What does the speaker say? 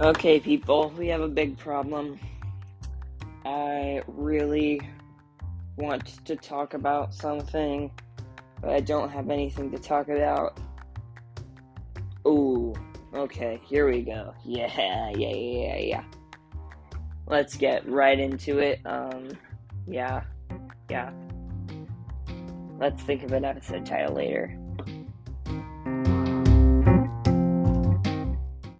Okay, people, we have a big problem. I really want to talk about something, but I don't have anything to talk about. Ooh, okay, here we go. Yeah, yeah, yeah, yeah. Let's get right into it. Um, yeah, yeah. Let's think of an episode title later.